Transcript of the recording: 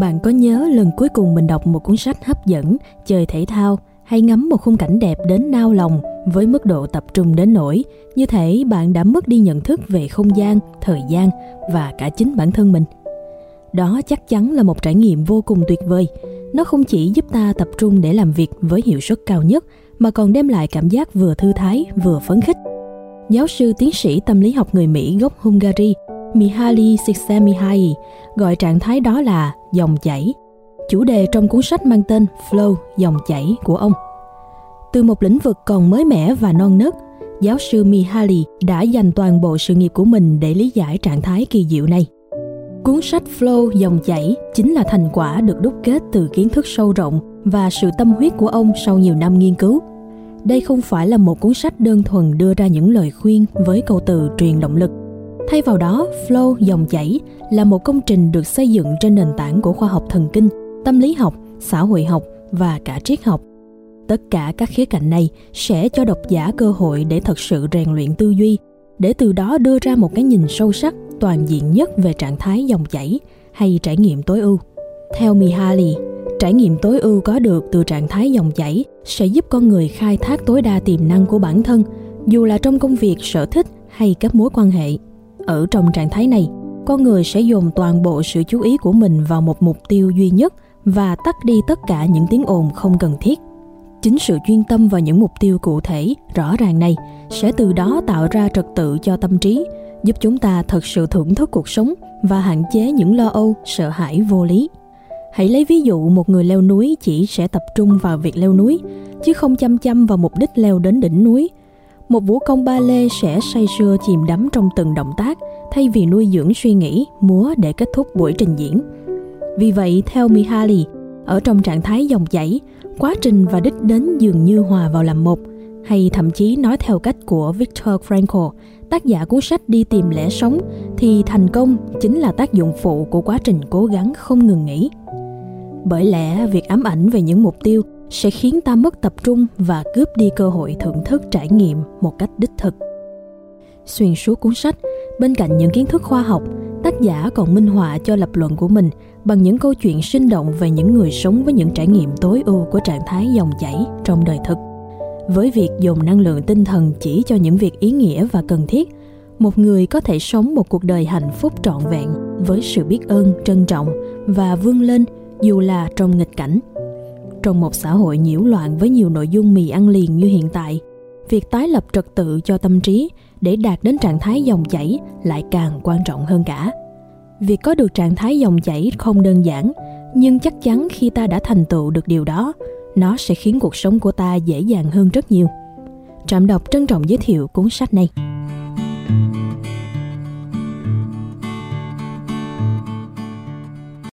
Bạn có nhớ lần cuối cùng mình đọc một cuốn sách hấp dẫn, chơi thể thao hay ngắm một khung cảnh đẹp đến nao lòng với mức độ tập trung đến nỗi như thể bạn đã mất đi nhận thức về không gian, thời gian và cả chính bản thân mình. Đó chắc chắn là một trải nghiệm vô cùng tuyệt vời. Nó không chỉ giúp ta tập trung để làm việc với hiệu suất cao nhất mà còn đem lại cảm giác vừa thư thái vừa phấn khích. Giáo sư tiến sĩ tâm lý học người Mỹ gốc Hungary Mihaly Csikszentmihalyi gọi trạng thái đó là dòng chảy. Chủ đề trong cuốn sách mang tên Flow, dòng chảy của ông. Từ một lĩnh vực còn mới mẻ và non nớt, giáo sư Mihaly đã dành toàn bộ sự nghiệp của mình để lý giải trạng thái kỳ diệu này. Cuốn sách Flow dòng chảy chính là thành quả được đúc kết từ kiến thức sâu rộng và sự tâm huyết của ông sau nhiều năm nghiên cứu. Đây không phải là một cuốn sách đơn thuần đưa ra những lời khuyên với câu từ truyền động lực. Thay vào đó, Flow dòng chảy là một công trình được xây dựng trên nền tảng của khoa học thần kinh, tâm lý học, xã hội học và cả triết học. Tất cả các khía cạnh này sẽ cho độc giả cơ hội để thật sự rèn luyện tư duy, để từ đó đưa ra một cái nhìn sâu sắc, toàn diện nhất về trạng thái dòng chảy hay trải nghiệm tối ưu. Theo Mihaly, trải nghiệm tối ưu có được từ trạng thái dòng chảy sẽ giúp con người khai thác tối đa tiềm năng của bản thân, dù là trong công việc, sở thích hay các mối quan hệ. Ở trong trạng thái này, con người sẽ dồn toàn bộ sự chú ý của mình vào một mục tiêu duy nhất và tắt đi tất cả những tiếng ồn không cần thiết. Chính sự chuyên tâm vào những mục tiêu cụ thể, rõ ràng này sẽ từ đó tạo ra trật tự cho tâm trí, giúp chúng ta thật sự thưởng thức cuộc sống và hạn chế những lo âu, sợ hãi vô lý. Hãy lấy ví dụ một người leo núi chỉ sẽ tập trung vào việc leo núi, chứ không chăm chăm vào mục đích leo đến đỉnh núi. Một vũ công ba lê sẽ say sưa chìm đắm trong từng động tác, thay vì nuôi dưỡng suy nghĩ, múa để kết thúc buổi trình diễn. Vì vậy, theo Mihaly, ở trong trạng thái dòng chảy, quá trình và đích đến dường như hòa vào làm một, hay thậm chí nói theo cách của Viktor Frankl, tác giả cuốn sách Đi tìm lẽ sống, thì thành công chính là tác dụng phụ của quá trình cố gắng không ngừng nghỉ. Bởi lẽ việc ám ảnh về những mục tiêu sẽ khiến ta mất tập trung và cướp đi cơ hội thưởng thức trải nghiệm một cách đích thực. Xuyên suốt cuốn sách, bên cạnh những kiến thức khoa học, tác giả còn minh họa cho lập luận của mình bằng những câu chuyện sinh động về những người sống với những trải nghiệm tối ưu của trạng thái dòng chảy trong đời thực. Với việc dùng năng lượng tinh thần chỉ cho những việc ý nghĩa và cần thiết, một người có thể sống một cuộc đời hạnh phúc trọn vẹn với sự biết ơn, trân trọng và vươn lên dù là trong nghịch cảnh. Trong một xã hội nhiễu loạn với nhiều nội dung mì ăn liền như hiện tại, việc tái lập trật tự cho tâm trí để đạt đến trạng thái dòng chảy lại càng quan trọng hơn cả. Việc có được trạng thái dòng chảy không đơn giản, nhưng chắc chắn khi ta đã thành tựu được điều đó, nó sẽ khiến cuộc sống của ta dễ dàng hơn rất nhiều. Trạm đọc trân trọng giới thiệu cuốn sách này.